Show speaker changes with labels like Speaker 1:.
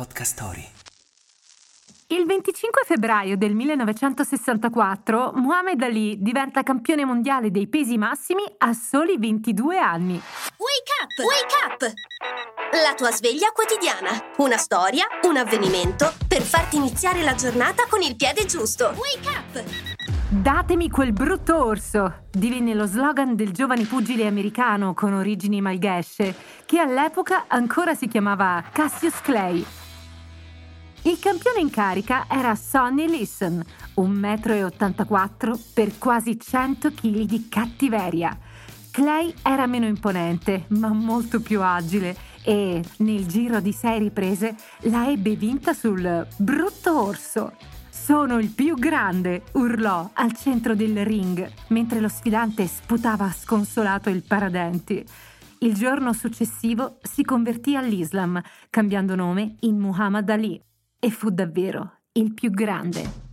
Speaker 1: Podcast Story.
Speaker 2: Il 25 febbraio del 1964 Muhammad Ali diventa campione mondiale dei pesi massimi a soli 22 anni.
Speaker 3: Wake up! Wake up! La tua sveglia quotidiana. Una storia, un avvenimento per farti iniziare la giornata con il piede giusto. Wake up!
Speaker 2: Datemi quel brutto orso! divenne lo slogan del giovane pugile americano con origini malghesce, che all'epoca ancora si chiamava Cassius Clay. Il campione in carica era Sonny Listen, 1,84 m per quasi 100 kg di cattiveria. Clay era meno imponente, ma molto più agile e nel giro di sei riprese la ebbe vinta sul brutto orso. Sono il più grande, urlò al centro del ring, mentre lo sfidante sputava sconsolato il paradenti. Il giorno successivo si convertì all'Islam, cambiando nome in Muhammad Ali e fu davvero il più grande.